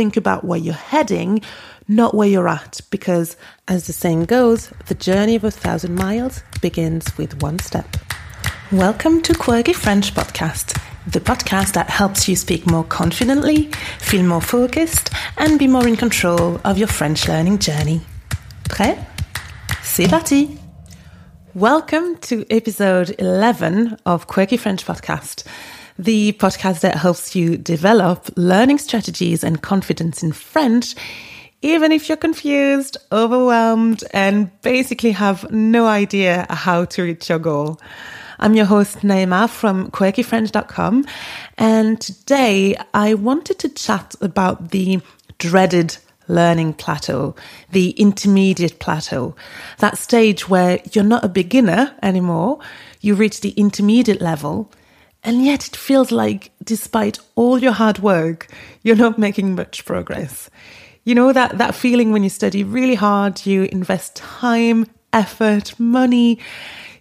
think about where you're heading, not where you're at, because as the saying goes, the journey of a thousand miles begins with one step. Welcome to Quirky French Podcast, the podcast that helps you speak more confidently, feel more focused, and be more in control of your French learning journey. Prêt? C'est parti! Welcome to episode 11 of Quirky French Podcast, the podcast that helps you develop learning strategies and confidence in French, even if you're confused, overwhelmed, and basically have no idea how to reach your goal. I'm your host, Naima from quirkyfrench.com, and today I wanted to chat about the dreaded learning plateau, the intermediate plateau, that stage where you're not a beginner anymore, you reach the intermediate level, and yet it feels like despite all your hard work, you're not making much progress. You know that, that feeling when you study really hard, you invest time, effort, money,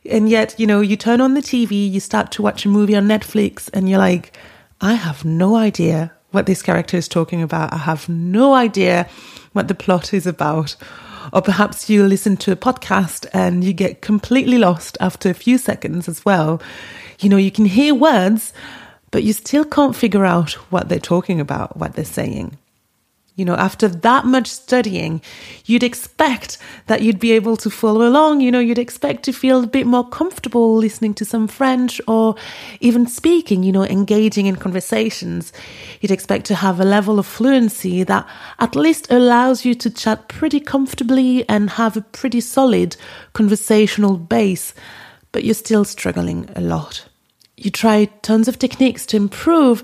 and yet, you know, you turn on the TV, you start to watch a movie on Netflix, and you're like, I have no idea what this character is talking about. I have no idea what the plot is about. Or perhaps you listen to a podcast and you get completely lost after a few seconds as well. You know, you can hear words, but you still can't figure out what they're talking about, what they're saying. You know, after that much studying, you'd expect that you'd be able to follow along. You know, you'd expect to feel a bit more comfortable listening to some French or even speaking, you know, engaging in conversations. You'd expect to have a level of fluency that at least allows you to chat pretty comfortably and have a pretty solid conversational base, but you're still struggling a lot. You try tons of techniques to improve,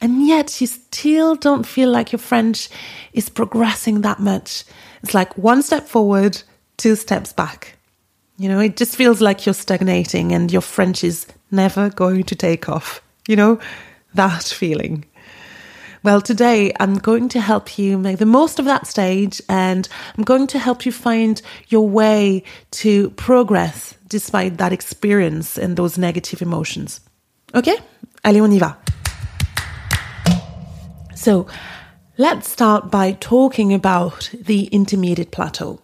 and yet you still don't feel like your French is progressing that much. It's like one step forward, two steps back. You know, it just feels like you're stagnating and your French is never going to take off. You know, that feeling. Well, today I'm going to help you make the most of that stage and I'm going to help you find your way to progress despite that experience and those negative emotions. Ok Allez, on y va. So, let's start by talking about the intermediate plateau.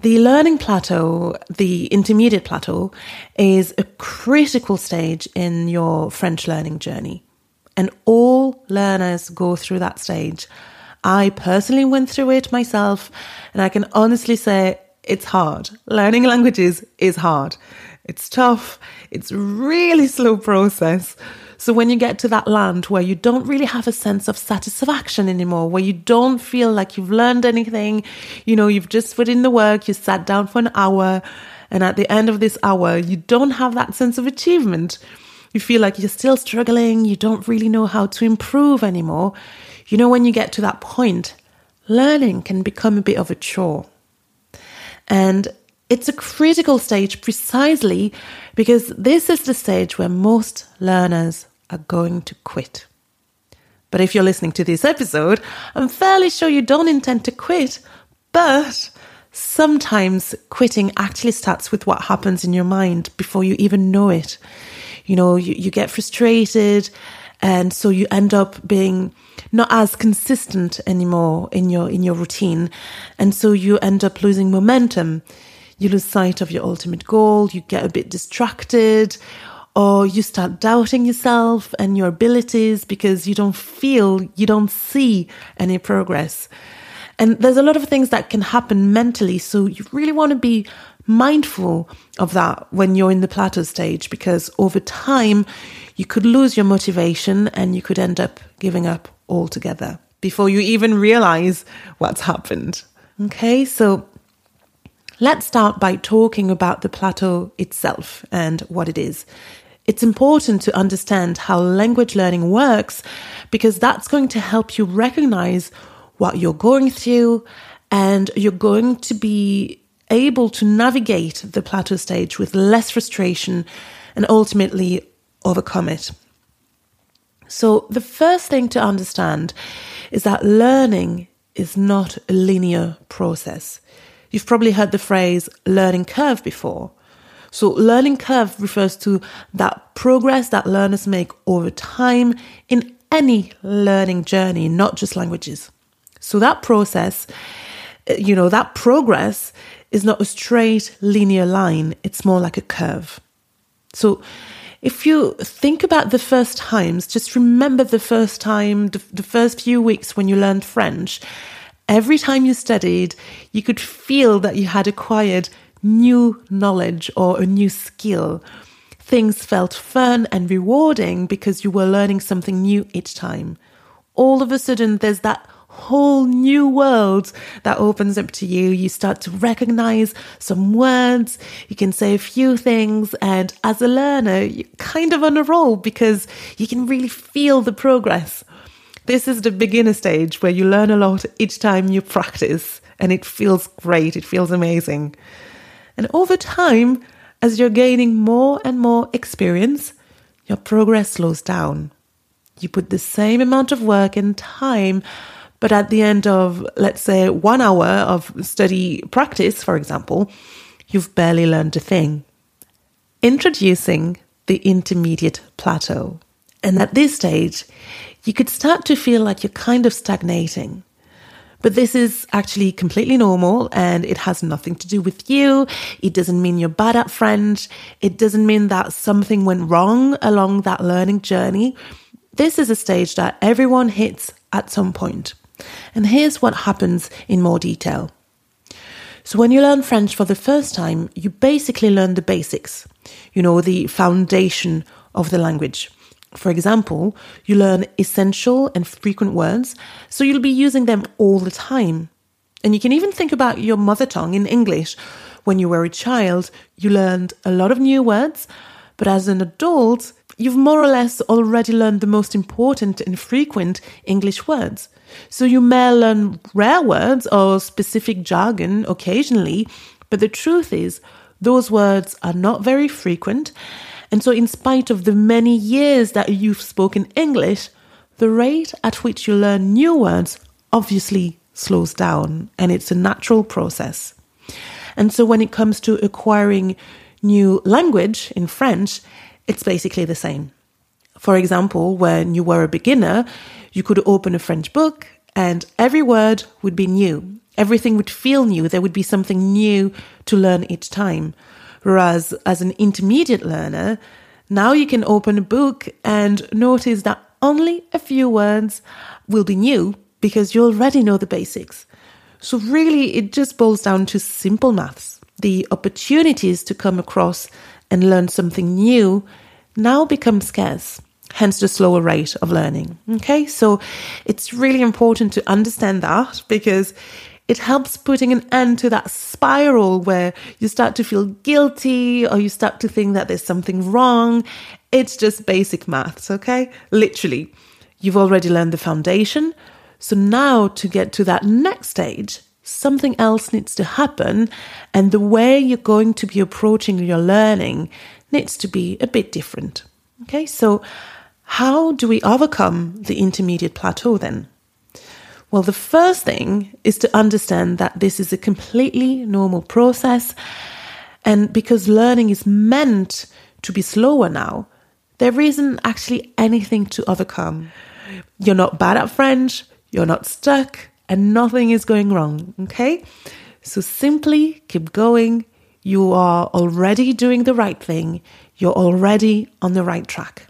The learning plateau, the intermediate plateau, is a critical stage in your French learning journey. And all learners go through that stage. I personally went through it myself, and I can honestly say it's hard. Learning languages is hard. It's tough. It's really slow process. So when you get to that land where you don't really have a sense of satisfaction anymore, where you don't feel like you've learned anything, you know, you've just put in the work, you sat down for an hour, and at the end of this hour, you don't have that sense of achievement. You feel like you're still struggling, you don't really know how to improve anymore. You know, when you get to that point, learning can become a bit of a chore. And it's a critical stage precisely because this is the stage where most learners are going to quit. But if you're listening to this episode, I'm fairly sure you don't intend to quit, but sometimes quitting actually starts with what happens in your mind before you even know it. You know, you, you get frustrated, and so you end up being not as consistent anymore in your in your routine and so you end up losing momentum you lose sight of your ultimate goal, you get a bit distracted, or you start doubting yourself and your abilities because you don't feel, you don't see any progress. And there's a lot of things that can happen mentally. So you really want to be mindful of that when you're in the plateau stage because over time you could lose your motivation and you could end up giving up altogether before you even realize what's happened. Okay, so Let's start by talking about the plateau itself and what it is. It's important to understand how language learning works because that's going to help you recognize what you're going through and you're going to be able to navigate the plateau stage with less frustration and ultimately overcome it. So, the first thing to understand is that learning is not a linear process. You've probably heard the phrase learning curve before. So, learning curve refers to that progress that learners make over time in any learning journey, not just languages. So that process, uh, you know, that progress is not a straight linear line, it's more like a curve. So if you think about the first times, just remember the first time, the, the, first few weeks when you learned French. Every time you studied, you could feel that you had acquired new knowledge or a new skill. Things felt fun and rewarding because you were learning something new each time. All of a sudden, there's that whole new world that opens up to you. You start to recognize some words, you can say a few things, and as a learner, you're kind of on a roll because you can really feel the progress. This is the beginner stage where you learn a lot each time you practice, and it feels great, it feels amazing. And over time, as you're gaining more and more experience, your progress slows down. You put the same amount of work and time but at the end of, let's say, one hour of study practice, for example, you've barely learned a thing. Introducing the intermediate plateau. And at this stage, you could start to feel like you're kind of stagnating. But this is actually completely normal and it has nothing to do with you. It doesn't mean you're bad at French. It doesn't mean that something went wrong along that learning journey. This is a stage that everyone hits at some point. And here's what happens in more detail. So, when you learn French for the first time, you basically learn the basics, you know, the foundation of the language. For example, you learn essential and frequent words, so you'll be using them all the time. And you can even think about your mother tongue in English. When you were a child, you learned a lot of new words, but as an adult, you've more or less already learned the most important and frequent English words. So you may learn rare words or specific jargon occasionally, but the truth is, those words are not very frequent. And so, in spite of the many years that you've spoken English, the rate at which you learn new words obviously slows down, and it's a natural process. And so, when it comes to acquiring new language in French, it's basically the same. For example, when you were a beginner, you could open a French book and every word would be new. Everything would feel new. There would be something new to learn each time. Whereas as an intermediate learner, now you can open a book and notice that only a few words will be new because you already know the basics. So really, it just boils down to simple maths. The opportunities to come across and learn something new now become scarce hence the slower rate of learning. Okay, so it's really important to understand that because it helps putting an end to that spiral where you start to feel guilty or you start to think that there's something wrong. It's just basic maths, okay? Literally, you've already learned the foundation. So now to get to that next stage, something else needs to happen. And the way you're going to be approaching your learning needs to be a bit different. Okay, so how do we overcome the intermediate plateau then? Well, the first thing is to understand that this is a completely normal process. And because learning is meant to be slower now, there isn't actually anything to overcome. You're not bad at French, you're not stuck, and nothing is going wrong, okay? So simply keep going. You are already doing the right thing, you're already on the right track.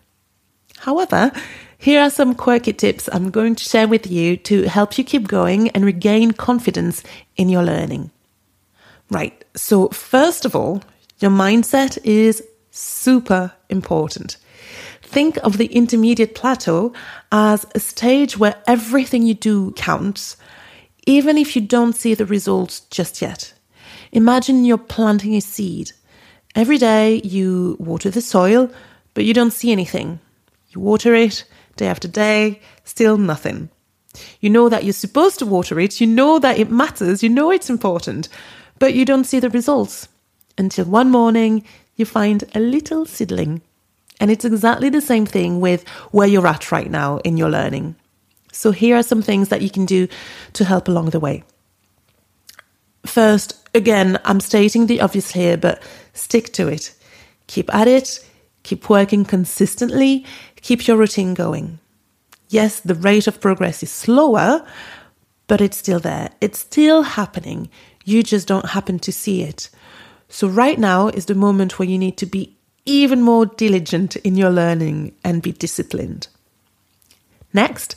However, here are some quirky tips I'm going to share with you to help you keep going and regain confidence in your learning. Right, so first of all, your mindset is super important. Think of the intermediate plateau as a stage where everything you do counts, even if you don't see the results just yet. Imagine you're planting a seed. Every day you water the soil, but you don't see anything. You water it day after day, still nothing. You know that you're supposed to water it, you know that it matters, you know it's important, but you don't see the results until one morning you find a little seedling. And it's exactly the same thing with where you're at right now in your learning. So, here are some things that you can do to help along the way. First, again, I'm stating the obvious here, but stick to it. Keep at it, keep working consistently, keep your routine going. Yes, the rate of progress is slower, but it's still there. It's still happening. You just don't happen to see it. So, right now is the moment where you need to be even more diligent in your learning and be disciplined. Next,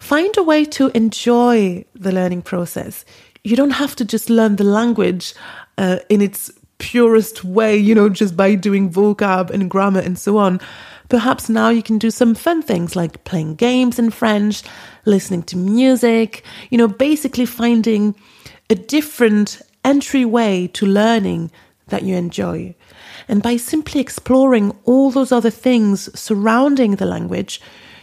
find a way to enjoy the learning process. You don't have to just learn the language uh, in its purest way, you know, just by doing vocab and grammar and so on. Perhaps now you can do some fun things like playing games in French, listening to music, you know, basically finding a different entryway to learning that you enjoy. And by simply exploring all those other things surrounding the language,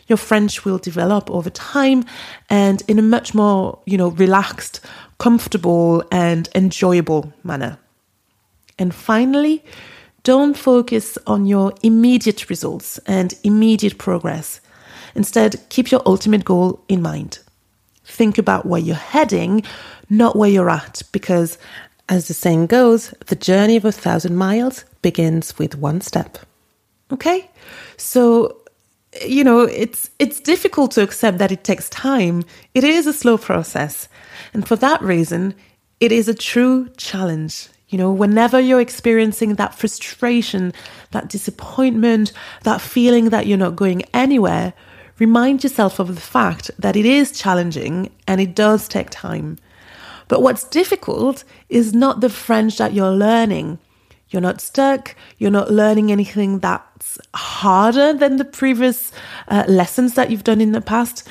your French will develop over time and in a much more, you know, relaxed, comfortable, and enjoyable manner. And finally, don't focus on your immediate results and immediate progress. Instead, keep your ultimate goal in mind. Think about where you're heading, not where you're at, because as the saying goes, the journey of a thousand miles begins with one step. Okay? So, you know, it's it's difficult to accept that it takes time. It is a slow process. And for that reason, it is a true challenge. You know, whenever you're experiencing that frustration, that disappointment, that feeling that you're not going anywhere, remind yourself of the fact that it is challenging and it does take time. But what's difficult is not the French that you're learning. You're not stuck. You're not learning anything that's harder than the previous uh, lessons that you've done in the past.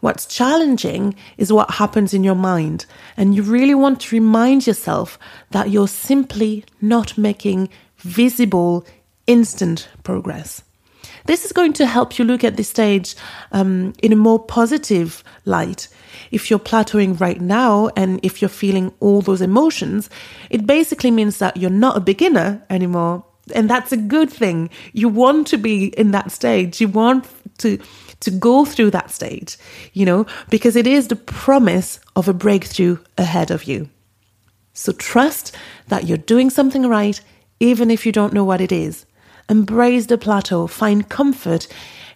What's challenging is what happens in your mind. And you really want to remind yourself that you're simply not making visible, instant progress. This is going to help you look at this stage um, in a more positive light. If you're plateauing right now and if you're feeling all those emotions, it basically means that you're not a beginner anymore. And that's a good thing. You want to be in that stage. You want to to go through that stage, you know, because it is the promise of a breakthrough ahead of you. So trust that you're doing something right, even if you don't know what it is. Embrace the plateau, find comfort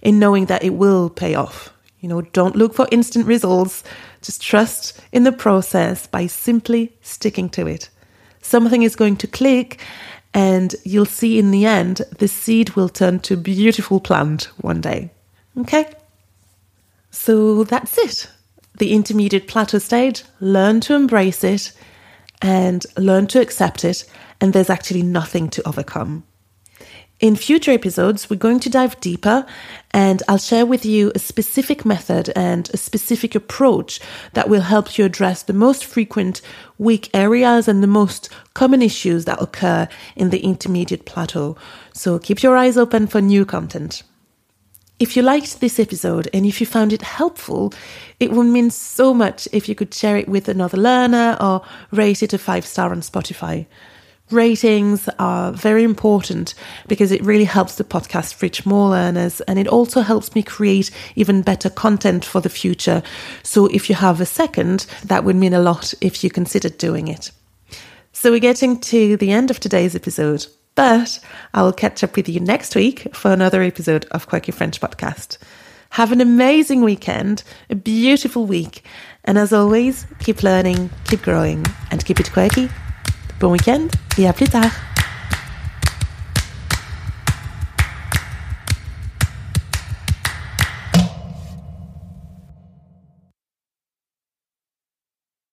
in knowing that it will pay off. You know, don't look for instant results. Just trust in the process by simply sticking to it. Something is going to click, and you'll see in the end, the seed will turn to beautiful plant one day. Okay? So that's it. The intermediate plateau stage, learn to embrace it and learn to accept it, and there's actually nothing to overcome. In future episodes, we're going to dive deeper and I'll share with you a specific method and a specific approach that will help you address the most frequent weak areas and the most common issues that occur in the intermediate plateau. So keep your eyes open for new content. If you liked this episode and if you found it helpful, it would mean so much if you could share it with another learner or rate it a five star on Spotify. Ratings are very important because it really helps the podcast reach more learners and it also helps me create even better content for the future. So if you have a second, that would mean a lot if you considered doing it. So we're getting to the end of today's episode. But I will catch up with you next week for another episode of Quirky French Podcast. Have an amazing weekend, a beautiful week, and as always, keep learning, keep growing, and keep it quirky. Bon week-end et à plus tard!